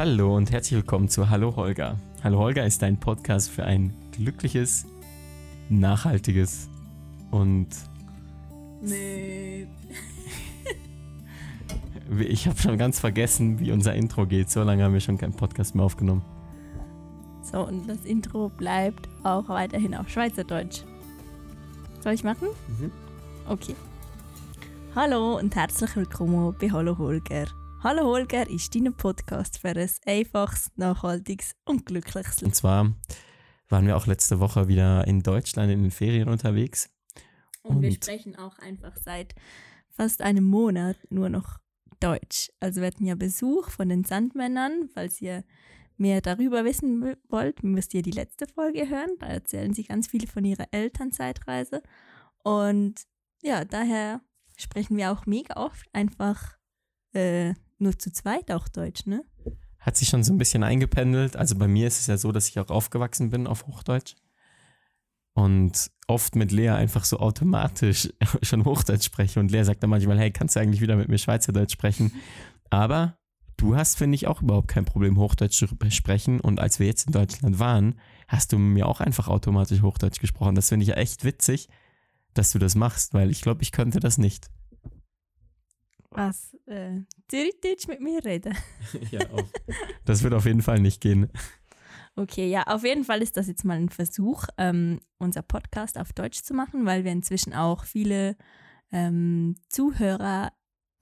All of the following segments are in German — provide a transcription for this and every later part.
Hallo und herzlich willkommen zu Hallo Holger. Hallo Holger ist ein Podcast für ein glückliches, nachhaltiges und Nee. ich habe schon ganz vergessen, wie unser Intro geht. So lange haben wir schon keinen Podcast mehr aufgenommen. So, und das Intro bleibt auch weiterhin auf Schweizerdeutsch. Soll ich machen? Mhm. Okay. Hallo und herzlich willkommen bei Hallo Holger. Hallo Holger ist dein Podcast für ein einfaches, nachhaltiges und glückliches Leben. Und zwar waren wir auch letzte Woche wieder in Deutschland in den Ferien unterwegs. Und, wir Und- sprechen auch einfach seit fast einem Monat nur noch Deutsch. Also wir hatten ja Besuch von den Sandmännern. Falls ihr mehr darüber wissen wollt, müsst ihr die letzte Folge hören. Da erzählen sie ganz viel von ihrer Elternzeitreise. Und ja, daher sprechen wir auch mega oft einfach äh, nur zu zweit auch Deutsch, ne? Hat sich schon so ein bisschen eingependelt. Also bei mir ist es ja so, dass ich auch aufgewachsen bin auf Hochdeutsch. Und oft mit Lea einfach so automatisch schon Hochdeutsch spreche. Und Lea sagt dann manchmal, hey, kannst du eigentlich wieder mit mir Schweizerdeutsch sprechen? Aber du hast, finde ich, auch überhaupt kein Problem, Hochdeutsch zu sprechen. Und als wir jetzt in Deutschland waren, hast du mir auch einfach automatisch Hochdeutsch gesprochen. Das finde ich ja echt witzig, dass du das machst, weil ich glaube, ich könnte das nicht. Was? Äh, Zürichdeutsch mit mir reden? ja, auch. Das wird auf jeden Fall nicht gehen. Okay, ja, auf jeden Fall ist das jetzt mal ein Versuch, ähm, unser Podcast auf Deutsch zu machen, weil wir inzwischen auch viele ähm, Zuhörer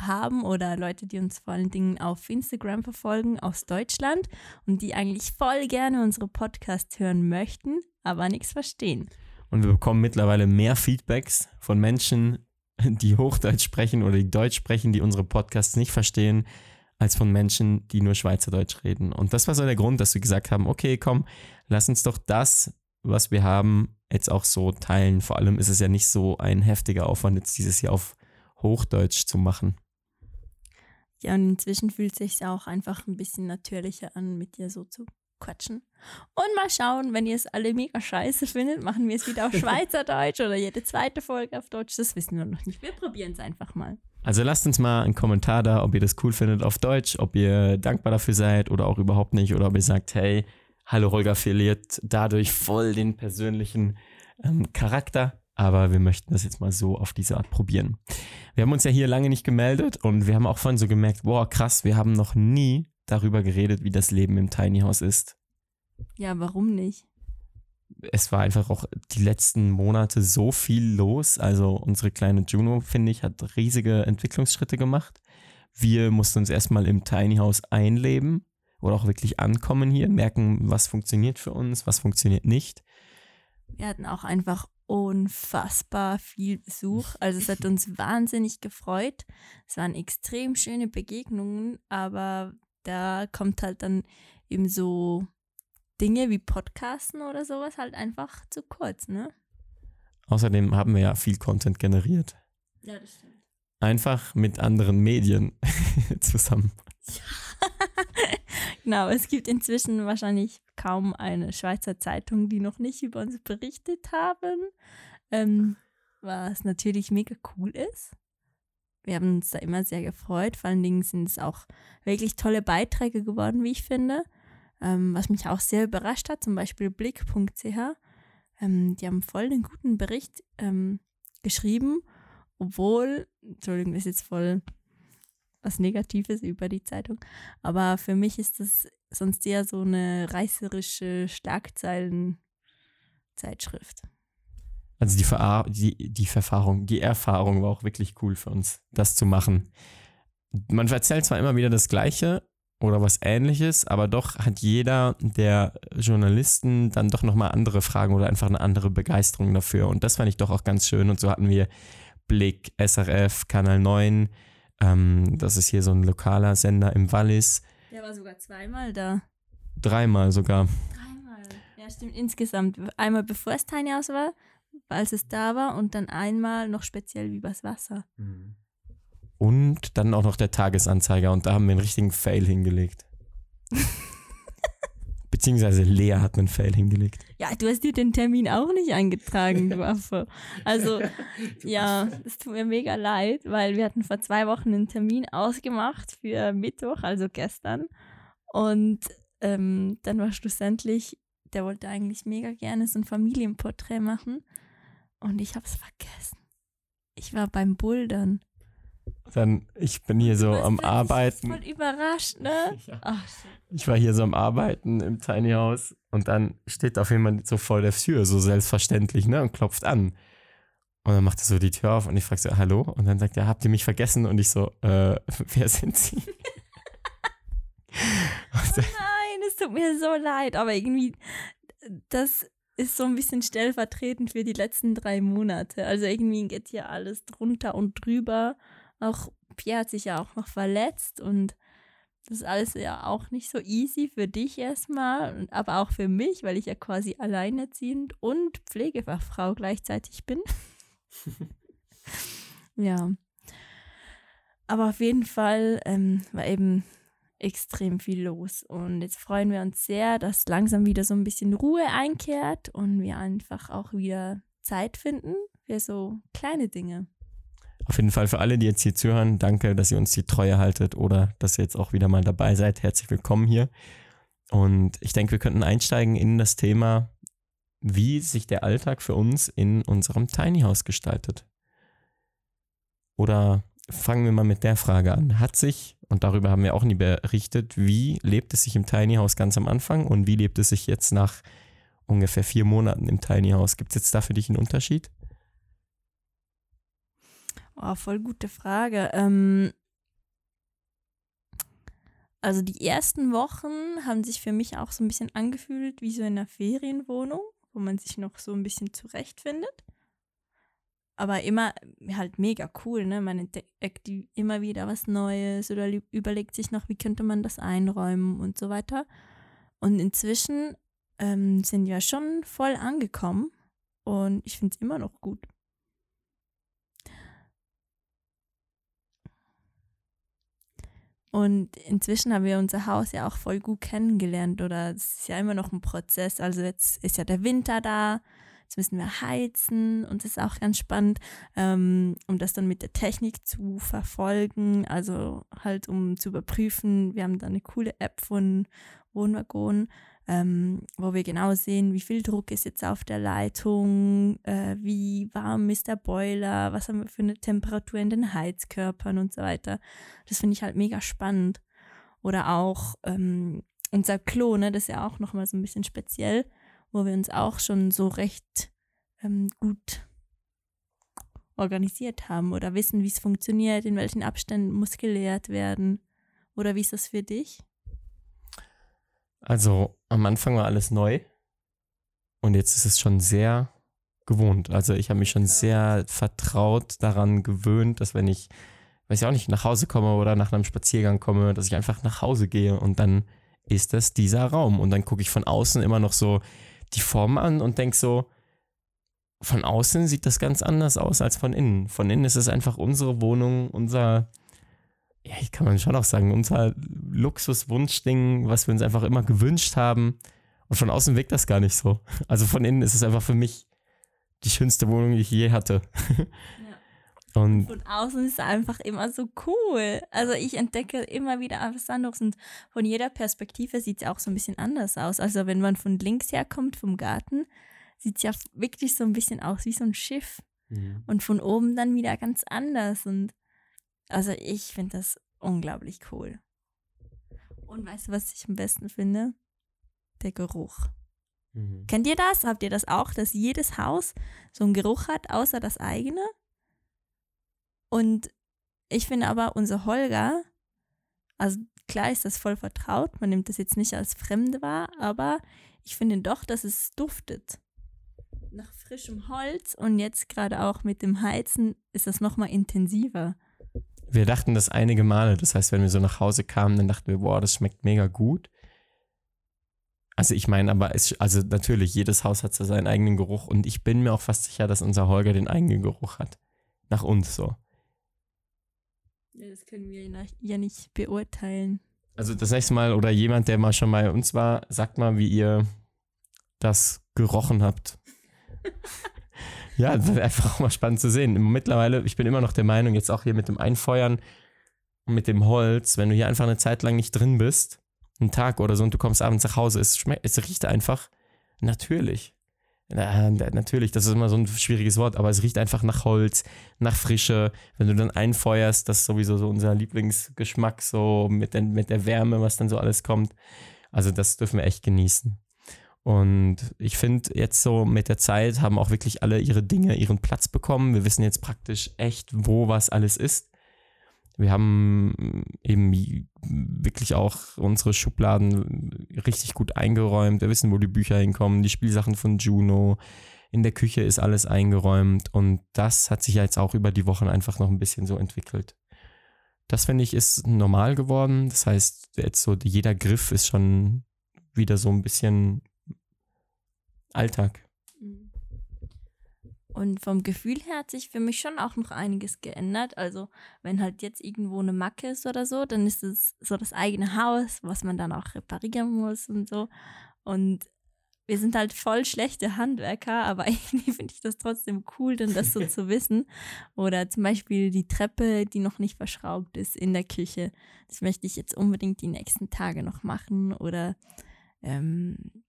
haben oder Leute, die uns vor allen Dingen auf Instagram verfolgen aus Deutschland und die eigentlich voll gerne unsere Podcasts hören möchten, aber nichts verstehen. Und wir bekommen mittlerweile mehr Feedbacks von Menschen, die Hochdeutsch sprechen oder die Deutsch sprechen, die unsere Podcasts nicht verstehen, als von Menschen, die nur Schweizerdeutsch reden. Und das war so der Grund, dass wir gesagt haben, okay, komm, lass uns doch das, was wir haben, jetzt auch so teilen. Vor allem ist es ja nicht so ein heftiger Aufwand, jetzt dieses Jahr auf Hochdeutsch zu machen. Ja, und inzwischen fühlt es sich auch einfach ein bisschen natürlicher an, mit dir so zu quatschen. Und mal schauen, wenn ihr es alle mega scheiße findet, machen wir es wieder auf Schweizerdeutsch oder jede zweite Folge auf Deutsch. Das wissen wir noch nicht. Wir probieren es einfach mal. Also lasst uns mal einen Kommentar da, ob ihr das cool findet auf Deutsch, ob ihr dankbar dafür seid oder auch überhaupt nicht, oder ob ihr sagt, hey, Hallo Holger verliert dadurch voll den persönlichen ähm, Charakter, aber wir möchten das jetzt mal so auf diese Art probieren. Wir haben uns ja hier lange nicht gemeldet und wir haben auch vorhin so gemerkt, boah, krass, wir haben noch nie darüber geredet, wie das Leben im Tiny House ist. Ja, warum nicht? es war einfach auch die letzten Monate so viel los. Also unsere kleine Juno, finde ich, hat riesige Entwicklungsschritte gemacht. Wir mussten uns erstmal im Tiny House einleben oder auch wirklich ankommen hier, merken, was funktioniert für uns, was funktioniert nicht. Wir hatten auch einfach unfassbar viel Besuch. Also es hat uns wahnsinnig gefreut. Es waren extrem schöne Begegnungen, aber da kommt halt dann eben so Dinge wie Podcasten oder sowas halt einfach zu kurz, ne? Außerdem haben wir ja viel Content generiert. Ja, das stimmt. Einfach mit anderen Medien zusammen. Genau, es gibt inzwischen wahrscheinlich kaum eine Schweizer Zeitung, die noch nicht über uns berichtet haben, ähm, was natürlich mega cool ist. Wir haben uns da immer sehr gefreut. Vor allen Dingen sind es auch wirklich tolle Beiträge geworden, wie ich finde. Ähm, was mich auch sehr überrascht hat, zum Beispiel blick.ch. Ähm, die haben voll einen guten Bericht ähm, geschrieben, obwohl, Entschuldigung, das ist jetzt voll was Negatives über die Zeitung. Aber für mich ist das sonst eher so eine reißerische Schlagzeilen-Zeitschrift. Also die, Ver die, die Verfahrung, die Erfahrung war auch wirklich cool für uns, das zu machen. Man erzählt zwar immer wieder das Gleiche oder was Ähnliches, aber doch hat jeder der Journalisten dann doch nochmal andere Fragen oder einfach eine andere Begeisterung dafür. Und das fand ich doch auch ganz schön. Und so hatten wir Blick, SRF, Kanal 9, ähm, das ist hier so ein lokaler Sender im Wallis, Der war sogar zweimal da. dreimal sogar. Dreimal. Ja, stimmt. Insgesamt. Einmal bevor es Tiny House war, als es da war und dann einmal noch speziell übers Wasser. Und dann auch noch der Tagesanzeiger und da haben wir einen richtigen Fail hingelegt. Beziehungsweise Lea hat einen Fail hingelegt. Ja, du hast dir den Termin auch nicht eingetragen, du Affe. Also, ja, es tut mir mega leid, weil wir hatten vor zwei Wochen einen Termin ausgemacht für Mittwoch, also gestern. Und ähm, dann war schlussendlich, der wollte eigentlich mega gerne so ein Familienporträt machen. Und ich habe es vergessen. Ich war beim Bouldern. Dann, ich bin hier so am denn? Arbeiten. Voll überrascht, ne? Ja. Ach. Ich war hier so am Arbeiten im Tiny House und dann steht auf jemand so vor der Tür, so selbstverständlich, ne, und klopft an. Und dann macht er so die Tür auf und ich frage so, hallo? Und dann sagt er, habt ihr mich vergessen? Und ich so, äh, wer sind Sie? Dann- Nein, es tut mir so leid, aber irgendwie, das ist so ein bisschen stellvertretend für die letzten drei Monate. Also irgendwie geht hier alles drunter und drüber. Auch Pierre hat sich ja auch noch verletzt und das ist alles ja auch nicht so easy für dich erstmal, aber auch für mich, weil ich ja quasi alleinerziehend und Pflegefachfrau gleichzeitig bin. ja. Aber auf jeden Fall ähm, war eben extrem viel los. Und jetzt freuen wir uns sehr, dass langsam wieder so ein bisschen Ruhe einkehrt und wir einfach auch wieder Zeit finden für so kleine Dinge. Auf jeden Fall für alle, die jetzt hier zuhören, danke, dass ihr uns die Treue haltet oder dass ihr jetzt auch wieder mal dabei seid. Herzlich willkommen hier. Und ich denke, wir könnten einsteigen in das Thema, wie sich der Alltag für uns in unserem Tiny House gestaltet. Oder fangen wir mal mit der Frage an. Hat sich, und darüber haben wir auch nie berichtet, wie lebt es sich im Tiny House ganz am Anfang und wie lebt es sich jetzt nach ungefähr vier Monaten im Tiny House? Gibt es jetzt da für dich einen Unterschied? Oh, voll gute Frage. Ähm, also die ersten Wochen haben sich für mich auch so ein bisschen angefühlt wie so in einer Ferienwohnung, wo man sich noch so ein bisschen zurechtfindet. Aber immer halt mega cool, ne? Man entdeckt immer wieder was Neues oder überlegt sich noch, wie könnte man das einräumen und so weiter. Und inzwischen ähm, sind wir schon voll angekommen und ich finde es immer noch gut. Und inzwischen haben wir unser Haus ja auch voll gut kennengelernt oder es ist ja immer noch ein Prozess. Also jetzt ist ja der Winter da, jetzt müssen wir heizen und das ist auch ganz spannend, ähm, um das dann mit der Technik zu verfolgen, also halt um zu überprüfen. Wir haben da eine coole App von Wohnwagon, ähm, wo wir genau sehen, wie viel Druck ist jetzt auf der Leitung, äh, wie warm ist der Boiler, was haben wir für eine Temperatur in den Heizkörpern und so weiter. Das finde ich halt mega spannend. Oder auch ähm, unser Klo, ne, das ist ja auch nochmal so ein bisschen speziell, wo wir uns auch schon so recht ähm, gut organisiert haben oder wissen, wie es funktioniert, in welchen Abständen muss geleert werden. Oder wie ist das für dich? Also am Anfang war alles neu und jetzt ist es schon sehr gewohnt. Also ich habe mich schon sehr vertraut daran gewöhnt, dass wenn ich, weiß ich auch nicht, nach Hause komme oder nach einem Spaziergang komme, dass ich einfach nach Hause gehe und dann ist das dieser Raum und dann gucke ich von außen immer noch so die Form an und denke so, von außen sieht das ganz anders aus als von innen. Von innen ist es einfach unsere Wohnung, unser ja, ich kann man schon auch sagen, unser Luxuswunschding, was wir uns einfach immer gewünscht haben. Und von außen wirkt das gar nicht so. Also von innen ist es einfach für mich die schönste Wohnung, die ich je hatte. Und Von außen ist es einfach immer so cool. Also ich entdecke immer wieder was anderes und von jeder Perspektive sieht es auch so ein bisschen anders aus. Also wenn man von links herkommt vom Garten, sieht es ja wirklich so ein bisschen aus wie so ein Schiff. Und von oben dann wieder ganz anders. Und also ich finde das unglaublich cool. Und weißt du, was ich am besten finde? Der Geruch. Mhm. Kennt ihr das? Habt ihr das auch, dass jedes Haus so einen Geruch hat, außer das eigene? Und ich finde aber, unser Holger, also klar ist das voll vertraut, man nimmt das jetzt nicht als Fremde wahr, aber ich finde doch, dass es duftet. Nach frischem Holz und jetzt gerade auch mit dem Heizen ist das nochmal intensiver. wir dachten das einige Male. Das heißt, wenn wir so nach Hause kamen, dann dachten wir, boah, das schmeckt mega gut. Also ich meine, aber es, also natürlich, jedes Haus hat so seinen eigenen Geruch und ich bin mir auch fast sicher, dass unser Holger den eigenen Geruch hat. Nach uns so. Ja, das können wir ja nicht beurteilen. Also das nächste Mal oder jemand, der mal schon bei uns war, sagt mal, wie ihr das gerochen habt. ja, das ist einfach auch mal spannend zu sehen. Mittlerweile, ich bin immer noch der Meinung, jetzt auch hier mit dem Einfeuern und mit dem Holz, wenn du hier einfach eine Zeit lang nicht drin bist, einen Tag oder so und du kommst abends nach Hause, es, schmeckt, es riecht einfach natürlich. Na, natürlich, das ist immer so ein schwieriges Wort, aber es riecht einfach nach Holz, nach Frische. Wenn du dann einfeuerst, das ist sowieso so unser Lieblingsgeschmack, so mit, den, mit der Wärme, was dann so alles kommt. Also das dürfen wir echt genießen. Und ich finde, jetzt so mit der Zeit haben auch wirklich alle ihre Dinge ihren Platz bekommen. Wir wissen jetzt praktisch echt, wo was alles ist. Wir haben eben wirklich auch unsere Schubladen richtig gut eingeräumt. Wir wissen, wo die Bücher hinkommen, die Spielsachen von Juno. In der Küche ist alles eingeräumt und das hat sich jetzt auch über die Wochen einfach noch ein bisschen so entwickelt. Das finde ich ist normal geworden. Das heißt, jetzt so jeder Griff ist schon wieder so ein bisschen Alltag. Und vom Gefühl her hat sich für mich schon auch noch einiges geändert. Also wenn halt jetzt irgendwo eine Macke ist oder so, dann ist es so das eigene Haus, was man dann auch reparieren muss und so. Und wir sind halt voll schlechte Handwerker, aber irgendwie finde ich das trotzdem cool, denn das so zu wissen. Oder zum Beispiel die Treppe, die noch nicht verschraubt ist in der Küche. Das möchte ich jetzt unbedingt die nächsten Tage noch machen. Oder ähm,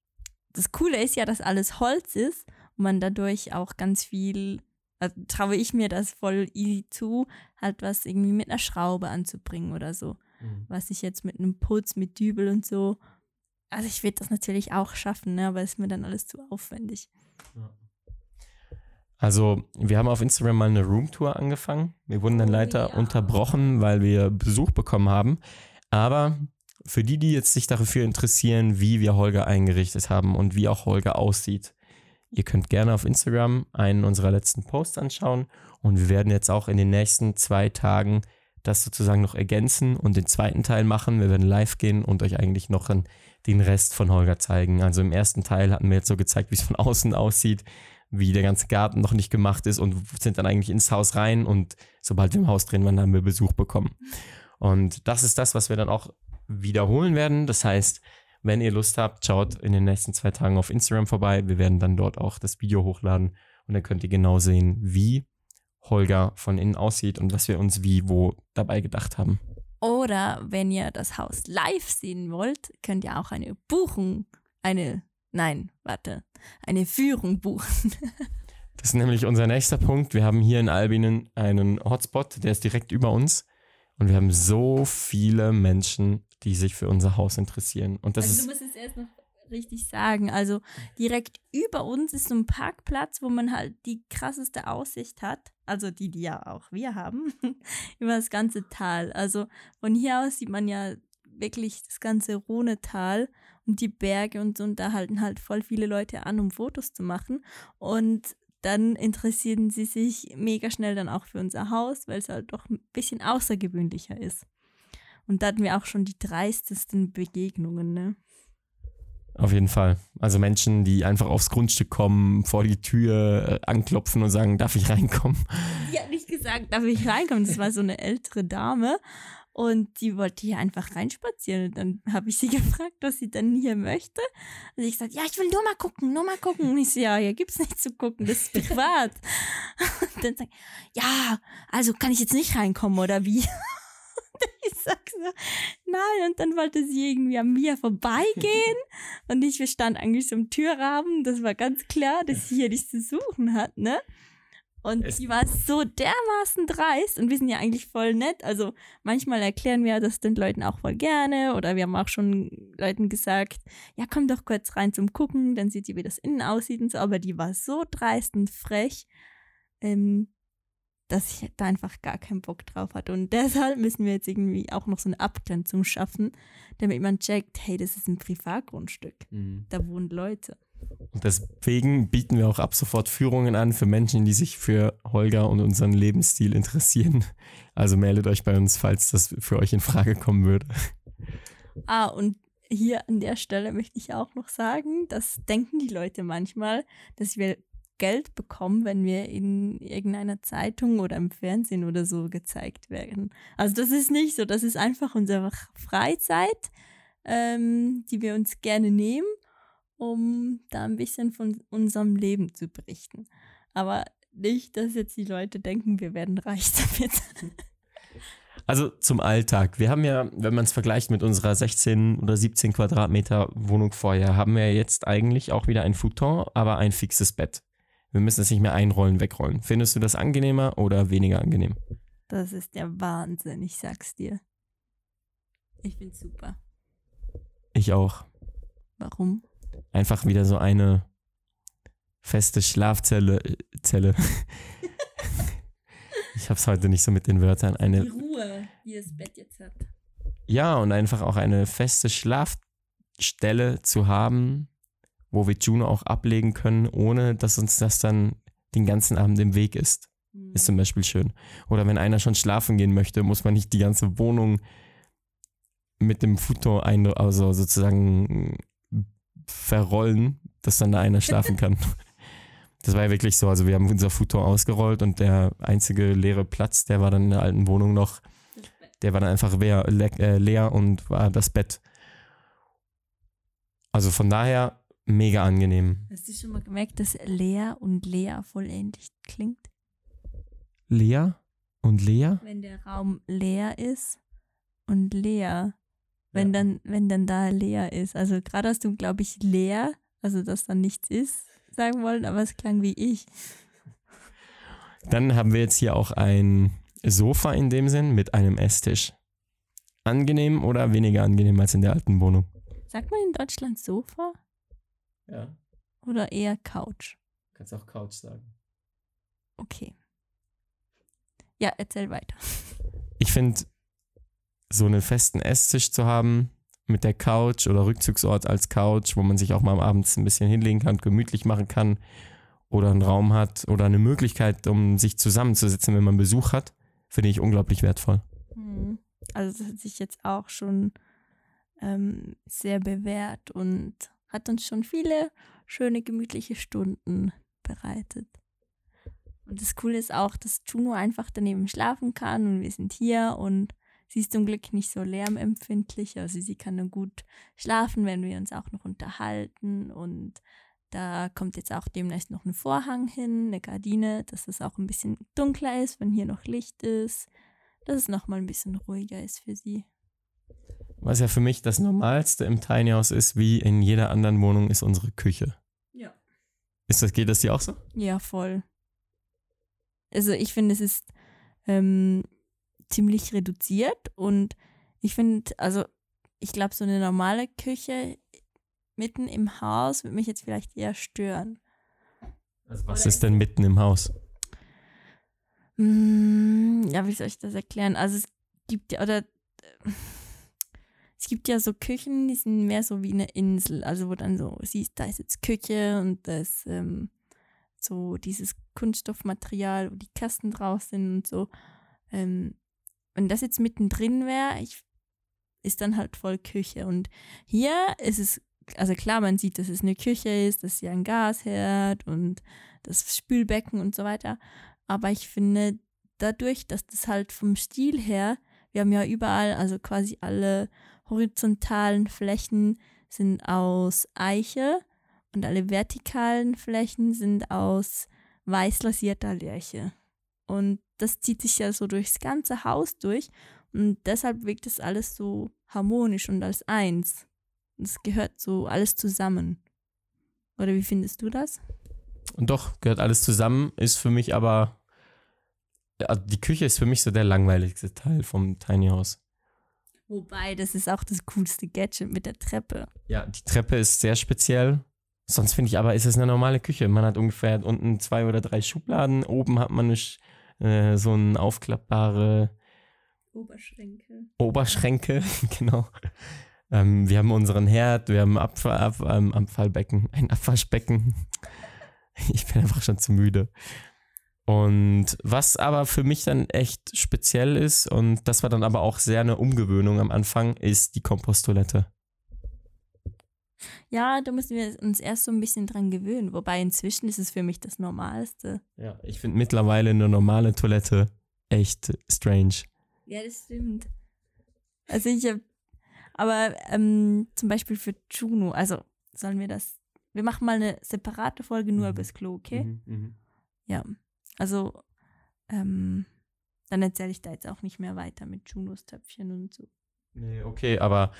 das Coole ist ja, dass alles Holz ist man dadurch auch ganz viel, also traue ich mir das voll easy zu, halt was irgendwie mit einer Schraube anzubringen oder so. Mhm. Was ich jetzt mit einem Putz, mit Dübel und so. Also ich würde das natürlich auch schaffen, ne, aber es ist mir dann alles zu aufwendig. Also, wir haben auf Instagram mal eine Roomtour angefangen. Wir wurden dann oh, leider ja. unterbrochen, weil wir Besuch bekommen haben. Aber für die, die jetzt sich dafür interessieren, wie wir Holger eingerichtet haben und wie auch Holger aussieht, Ihr könnt gerne auf Instagram einen unserer letzten Posts anschauen und wir werden jetzt auch in den nächsten zwei Tagen das sozusagen noch ergänzen und den zweiten Teil machen. Wir werden live gehen und euch eigentlich noch den Rest von Holger zeigen. Also im ersten Teil hatten wir jetzt so gezeigt, wie es von außen aussieht, wie der ganze Garten noch nicht gemacht ist und sind dann eigentlich ins Haus rein und sobald wir im Haus drin waren, haben wir Besuch bekommen. Und das ist das, was wir dann auch wiederholen werden. Das heißt, wenn ihr Lust habt, schaut in den nächsten zwei Tagen auf Instagram vorbei. Wir werden dann dort auch das Video hochladen und dann könnt ihr genau sehen, wie Holger von innen aussieht und was wir uns wie wo dabei gedacht haben. Oder wenn ihr das Haus live sehen wollt, könnt ihr auch eine Buchung, eine, nein, warte, eine Führung buchen. das ist nämlich unser nächster Punkt. Wir haben hier in Albinen einen Hotspot, der ist direkt über uns. Und wir haben so viele Menschen, die sich für unser Haus interessieren. Und das also ist, du musst es erst noch richtig sagen. Also direkt über uns ist so ein Parkplatz, wo man halt die krasseste Aussicht hat. Also die, die ja auch wir haben, über das ganze Tal. Also von hier aus sieht man ja wirklich das ganze Rhonetal und die Berge und so. Und da halten halt voll viele Leute an, um Fotos zu machen. Und dann interessieren sie sich mega schnell dann auch für unser Haus, weil es halt doch ein bisschen außergewöhnlicher ist. Und da hatten wir auch schon die dreistesten Begegnungen, ne? Auf jeden Fall. Also Menschen, die einfach aufs Grundstück kommen, vor die Tür äh, anklopfen und sagen, darf ich reinkommen? Die hat nicht gesagt, darf ich reinkommen. Das war so eine ältere Dame und die wollte hier einfach reinspazieren. Und dann habe ich sie gefragt, was sie denn hier möchte. Und ich gesagt, ja, ich will nur mal gucken, nur mal gucken. Und ich so, ja, hier gibt es nichts zu gucken, das ist privat. und dann sagt, ja, also kann ich jetzt nicht reinkommen oder wie? ich sag so, nein. Und dann wollte sie irgendwie an mir vorbeigehen. und ich stand eigentlich so im Türrahmen. Das war ganz klar, dass sie hier nichts zu suchen hat, ne? Und es die war so dermaßen dreist und wir sind ja eigentlich voll nett. Also manchmal erklären wir das den Leuten auch voll gerne oder wir haben auch schon Leuten gesagt, ja, komm doch kurz rein zum Gucken, dann seht ihr, wie das innen aussieht und so. Aber die war so dreist und frech. Ähm, dass ich da einfach gar keinen Bock drauf hatte. Und deshalb müssen wir jetzt irgendwie auch noch so eine Abgrenzung schaffen, damit man checkt, hey, das ist ein Privatgrundstück. Mhm. Da wohnen Leute. Und deswegen bieten wir auch ab sofort Führungen an für Menschen, die sich für Holger und unseren Lebensstil interessieren. Also meldet euch bei uns, falls das für euch in Frage kommen würde. Ah, und hier an der Stelle möchte ich auch noch sagen, das denken die Leute manchmal, dass wir Geld bekommen, wenn wir in irgendeiner Zeitung oder im Fernsehen oder so gezeigt werden. Also das ist nicht so, das ist einfach unsere Freizeit, ähm, die wir uns gerne nehmen, um da ein bisschen von unserem Leben zu berichten. Aber nicht, dass jetzt die Leute denken, wir werden reich damit. Also zum Alltag. Wir haben ja, wenn man es vergleicht mit unserer 16 oder 17 Quadratmeter Wohnung vorher, haben wir jetzt eigentlich auch wieder ein Futon, aber ein fixes Bett. Wir müssen es nicht mehr einrollen, wegrollen. Findest du das angenehmer oder weniger angenehm? Das ist der Wahnsinn, ich sag's dir. Ich find's super. Ich auch. Warum? Einfach wieder so eine feste Schlafzelle. äh, Zelle. ich hab's heute nicht so mit den Wörtern. Eine Die Ruhe, die das Bett jetzt hat. Ja, und einfach auch eine feste Schlafstelle zu haben, wo wir Juno auch ablegen können, ohne dass uns das dann den ganzen Abend im Weg ist. Hm. Ist zum Beispiel schön. Oder wenn einer schon schlafen gehen möchte, muss man nicht die ganze Wohnung mit dem Futon ein, also sozusagen verrollen, dass dann da einer schlafen kann. Das war ja wirklich so. Also wir haben unser Futon ausgerollt und der einzige leere Platz, der war dann in der alten Wohnung noch der war dann einfach leer, le äh, leer und war das Bett. Also von daher mega angenehm. Hast du schon mal gemerkt, dass Lea und Lea voll ähnlich klingt? Lea und Lea? Wenn der Raum leer ist und Lea. Wenn, Ja. dann, wenn dann da leer ist. Also gerade hast du, glaube ich, leer, also dass da nichts ist, sagen wollen, aber es klang wie ich. Dann haben wir jetzt hier auch ein Sofa in dem Sinn mit einem Esstisch. Angenehm oder weniger angenehm als in der alten Wohnung? Sagt man in Deutschland Sofa Ja, oder eher Couch? kannst auch Couch sagen. Okay. Ja, erzähl weiter. Ich finde, so einen festen Esstisch zu haben mit der Couch oder Rückzugsort als Couch, wo man sich auch mal abends ein bisschen hinlegen kann, gemütlich machen kann oder einen Raum hat oder eine Möglichkeit, um sich zusammenzusetzen, wenn man Besuch hat, finde ich unglaublich wertvoll. Hm. Also das hat sich jetzt auch schon ähm, sehr bewährt und hat uns schon viele schöne, gemütliche Stunden bereitet. Und das Coole ist auch, dass Juno einfach daneben schlafen kann und wir sind hier und sie ist zum Glück nicht so lärmempfindlich. Also sie kann dann gut schlafen, wenn wir uns auch noch unterhalten und da kommt jetzt auch demnächst noch ein Vorhang hin, eine Gardine, dass es auch ein bisschen dunkler ist, wenn hier noch Licht ist dass es nochmal ein bisschen ruhiger ist für sie. Was ja für mich das Normalste im Tiny House ist, wie in jeder anderen Wohnung, ist unsere Küche. Ja. Ist das, geht das dir auch so? Ja, voll. Also ich finde, es ist ähm, ziemlich reduziert und ich finde, also ich glaube, so eine normale Küche mitten im Haus würde mich jetzt vielleicht eher stören. Also was Oder ist denn mitten im Haus? Mm, ja, wie soll ich das erklären? Also es gibt ja, oder es gibt ja so Küchen, die sind mehr so wie eine Insel, also wo dann so siehst, da ist jetzt Küche und da ist ähm, so dieses Kunststoffmaterial, wo die Kasten drauf sind und so. Ähm, wenn das jetzt mittendrin wäre, ist dann halt voll Küche. Und hier ist es, also klar, man sieht, dass es eine Küche ist, dass hier ein Gasherd und das Spülbecken und so weiter. Aber ich finde, dadurch, dass das halt vom Stil her, wir haben ja überall, also quasi alle horizontalen Flächen sind aus Eiche und alle vertikalen Flächen sind aus weiß lasierter Lärche. Und das zieht sich ja so durchs ganze Haus durch und deshalb wirkt das alles so harmonisch und als eins. Es gehört so alles zusammen. Oder wie findest du das? Doch, gehört alles zusammen, ist für mich aber, also die Küche ist für mich so der langweiligste Teil vom Tiny House. Wobei, das ist auch das coolste Gadget mit der Treppe. Ja, die Treppe ist sehr speziell. Sonst finde ich aber, ist es eine normale Küche. Man hat ungefähr unten zwei oder drei Schubladen. Oben hat man eine, äh, so eine aufklappbare Oberschränke. Oberschränke, genau. Ähm, wir haben unseren Herd, wir haben ein Abfall, Ab, ähm, Abfallbecken, ein Abwaschbecken. Ich bin einfach schon zu müde. Und was aber für mich dann echt speziell ist, und das war dann aber auch sehr eine Umgewöhnung am Anfang, ist die Komposttoilette. Ja, da müssen wir uns erst so ein bisschen dran gewöhnen. Wobei inzwischen ist es für mich das Normalste. Ja, ich finde mittlerweile eine normale Toilette echt strange. Ja, das stimmt. Also ich habe, aber ähm, zum Beispiel für Juno, also sollen wir das, wir machen mal eine separate Folge nur Mhm. über das Klo, okay? Mhm, mhm. Ja, also ähm, dann erzähle ich da jetzt auch nicht mehr weiter mit Junos Töpfchen und so. Nee, okay, aber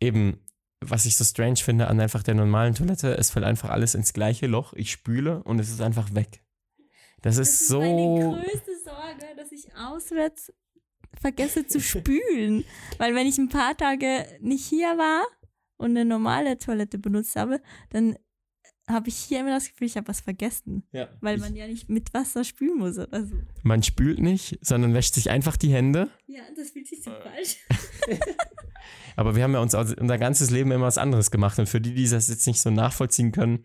eben, was ich so strange finde an einfach der normalen Toilette, es fällt einfach alles ins gleiche Loch. Ich spüle und es ist einfach weg. Das, das ist, ist so. Meine größte Sorge, dass ich auswärts vergesse zu spülen. Weil wenn ich ein paar Tage nicht hier war und eine normale Toilette benutzt habe, dann habe ich hier immer das Gefühl, ich habe was vergessen. Ja, weil man ja nicht mit Wasser spülen muss oder so. Man spült nicht, sondern wäscht sich einfach die Hände. Ja, das fühlt sich so Äh. falsch. Aber wir haben ja uns unser ganzes Leben immer was anderes gemacht. Und für die, die das jetzt nicht so nachvollziehen können,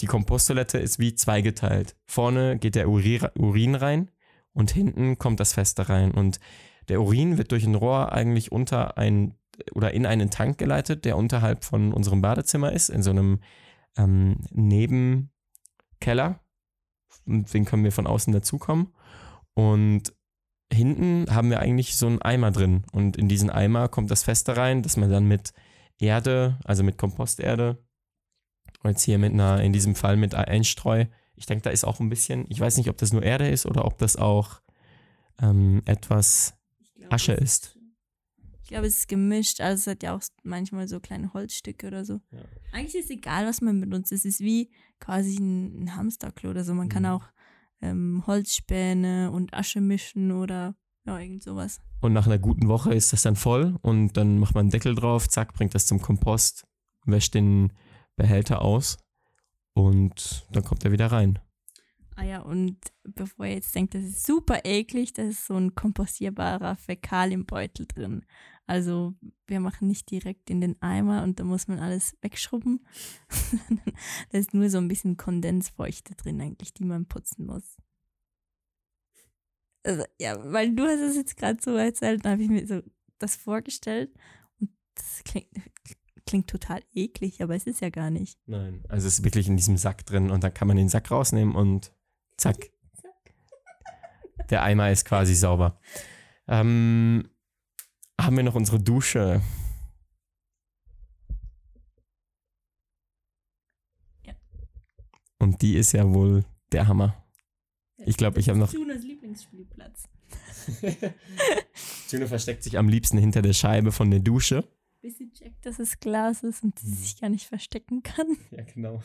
die Komposttoilette ist wie zweigeteilt. Vorne geht der Uri Urin rein und hinten kommt das Feste rein. Und der Urin wird durch ein Rohr eigentlich unter ein oder in einen Tank geleitet, der unterhalb von unserem Badezimmer ist, in so einem ähm, Nebenkeller. Den können wir von außen dazukommen. Und hinten haben wir eigentlich so einen Eimer drin. Und in diesen Eimer kommt das Feste rein, dass man dann mit Erde, also mit Komposterde, und jetzt hier mit einer, in diesem Fall mit Einstreu, ich denke, da ist auch ein bisschen, ich weiß nicht, ob das nur Erde ist oder ob das auch ähm, etwas glaub, Asche ist. Ich glaube, es ist gemischt. Also es hat ja auch manchmal so kleine Holzstücke oder so. Ja. Eigentlich ist es egal, was man benutzt. Es ist wie quasi ein, ein Hamsterklo oder so. Man kann Mhm. auch ähm, Holzspäne und Asche mischen oder ja, irgend sowas. Und nach einer guten Woche ist das dann voll und dann macht man einen Deckel drauf, zack, bringt das zum Kompost, wäscht den Behälter aus und dann kommt er wieder rein. Ah ja, und bevor ihr jetzt denkt, das ist super eklig, da ist so ein kompostierbarer Fäkalienbeutel drin. Also wir machen nicht direkt in den Eimer und da muss man alles wegschrubben. da ist nur so ein bisschen Kondensfeuchte drin eigentlich, die man putzen muss. Also, ja, weil du hast es jetzt gerade so erzählt, da habe ich mir so das vorgestellt und das klingt, klingt total eklig, aber es ist ja gar nicht. Nein. Also es ist wirklich in diesem Sack drin und dann kann man den Sack rausnehmen und zack. Der Eimer ist quasi sauber. Ähm, haben wir noch unsere Dusche? Ja. Und die ist ja wohl der Hammer. Ich glaube, ich habe noch. Junos Lieblingsspielplatz. Juno versteckt sich am liebsten hinter der Scheibe von der Dusche. Bis sie checkt, dass es Glas ist und sie sich gar nicht verstecken kann. Ja, genau.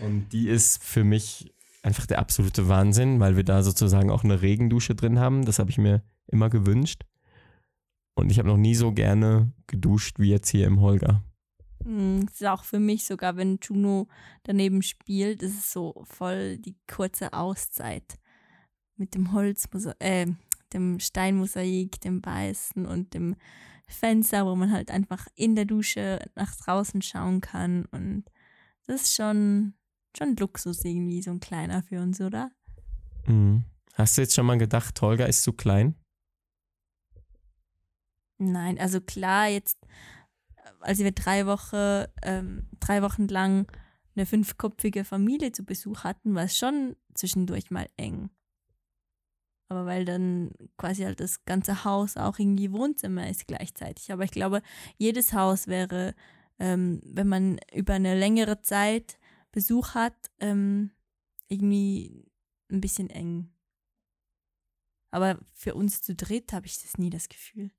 Und die ist für mich einfach der absolute Wahnsinn, weil wir da sozusagen auch eine Regendusche drin haben. Das habe ich mir immer gewünscht. Und ich habe noch nie so gerne geduscht wie jetzt hier im Holger. Mm, Das ist auch für mich sogar, wenn Juno daneben spielt, ist es so voll die kurze Auszeit mit dem Holz, äh, dem Steinmosaik, dem Weißen und dem Fenster, wo man halt einfach in der Dusche nach draußen schauen kann. Und das ist schon, schon Luxus irgendwie, so ein kleiner für uns, oder? Mhm. Hast du jetzt schon mal gedacht, Holger ist zu klein? Nein, also klar, jetzt, als wir drei Wochen, ähm, drei Wochen lang eine fünfköpfige Familie zu Besuch hatten, war es schon zwischendurch mal eng. Aber weil dann quasi halt das ganze Haus auch irgendwie Wohnzimmer ist gleichzeitig. Aber ich glaube, jedes Haus wäre, ähm, wenn man über eine längere Zeit Besuch hat, ähm, irgendwie ein bisschen eng. Aber für uns zu dritt habe ich das nie das Gefühl.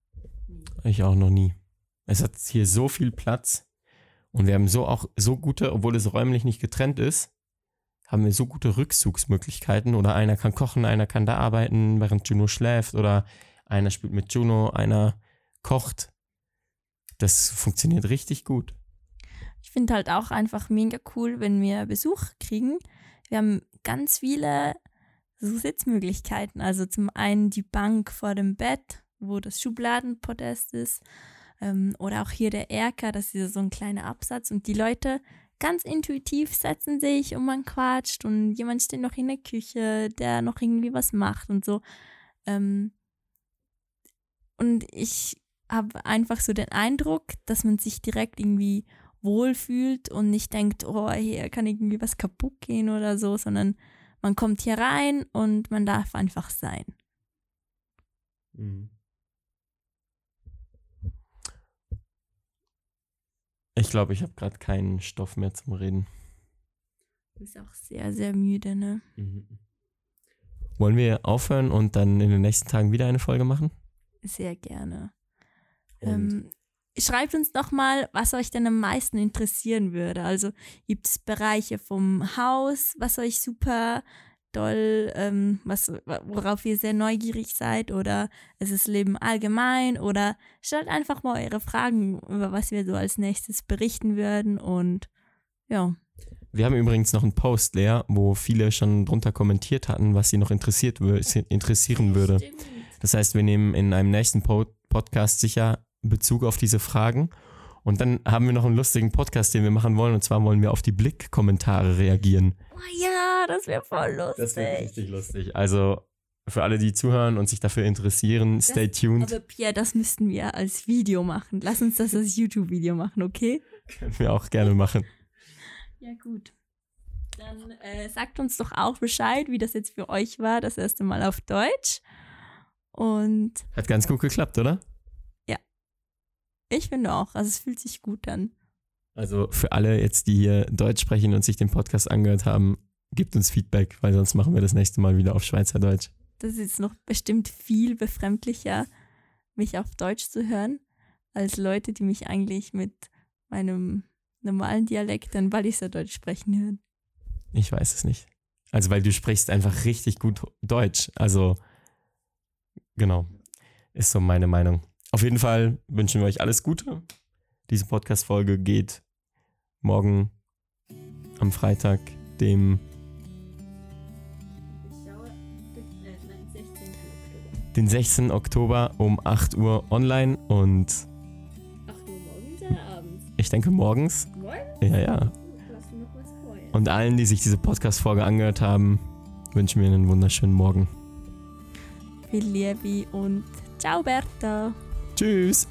Ich auch noch nie. Es hat hier so viel Platz und wir haben so auch so gute, obwohl es räumlich nicht getrennt ist, haben wir so gute Rückzugsmöglichkeiten oder einer kann kochen, einer kann da arbeiten, während Juno schläft oder einer spielt mit Juno, einer kocht. Das funktioniert richtig gut. Ich finde halt auch einfach mega cool, wenn wir Besuch kriegen. Wir haben ganz viele so Sitzmöglichkeiten. Also zum einen die Bank vor dem Bett, wo das Schubladenpodest ist. Ähm, oder auch hier der Erker, das ist so ein kleiner Absatz. Und die Leute ganz intuitiv setzen sich und man quatscht und jemand steht noch in der Küche, der noch irgendwie was macht und so. Ähm, und ich habe einfach so den Eindruck, dass man sich direkt irgendwie wohlfühlt und nicht denkt, oh, hier kann irgendwie was kaputt gehen oder so, sondern man kommt hier rein und man darf einfach sein. Ich glaube, ich habe gerade keinen Stoff mehr zum Reden. Du bist auch sehr, sehr müde, ne? wollen wir aufhören und dann in den nächsten Tagen wieder eine Folge machen? Sehr gerne. Ähm, schreibt uns doch mal, was euch denn am meisten interessieren würde. Also gibt es Bereiche vom Haus, was euch super doll, ähm, was, worauf ihr sehr neugierig seid oder ist es Leben allgemein oder stellt einfach mal eure Fragen, über was wir so als nächstes berichten würden und ja, wir haben übrigens noch einen Post, Lea, wo viele schon drunter kommentiert hatten, was sie noch interessiert interessieren würde. Das heißt, wir nehmen in einem nächsten po Podcast sicher Bezug auf diese Fragen. Und dann haben wir noch einen lustigen Podcast, den wir machen wollen. Und zwar wollen wir auf die Blick-Kommentare reagieren. Oh ja, das wäre voll lustig. Das wird richtig lustig. Also für alle, die zuhören und sich dafür interessieren, stay tuned. Aber Pierre, das müssten wir als Video machen. Lass uns das als YouTube-Video machen, okay? Können wir auch gerne machen. Ja, gut. Dann äh, sagt uns doch auch Bescheid, wie das jetzt für euch war, das erste Mal auf Deutsch. Und Hat ganz gut geklappt, oder? Ich finde auch, also es fühlt sich gut an. Also für alle jetzt, die hier Deutsch sprechen und sich den Podcast angehört haben, gebt uns Feedback, weil sonst machen wir das nächste Mal wieder auf Schweizerdeutsch. Das ist jetzt noch bestimmt viel befremdlicher, mich auf Deutsch zu hören, als Leute, die mich eigentlich mit meinem normalen Dialekt dann Walliserdeutsch sprechen hören. Ich weiß es nicht. Also weil du sprichst einfach richtig gut Deutsch. Also genau, ist so meine Meinung. Auf jeden Fall wünschen wir euch alles Gute. Diese Podcast-Folge geht morgen am Freitag, dem den 16. Oktober um 8 Uhr online und 8 Uhr morgens oder abends? ich denke morgens. Morgen? Ja, ja. Und allen, die sich diese Podcast-Folge angehört haben, wünschen wir einen wunderschönen Morgen. Viel Liebe und ciao Berta. Tschüss!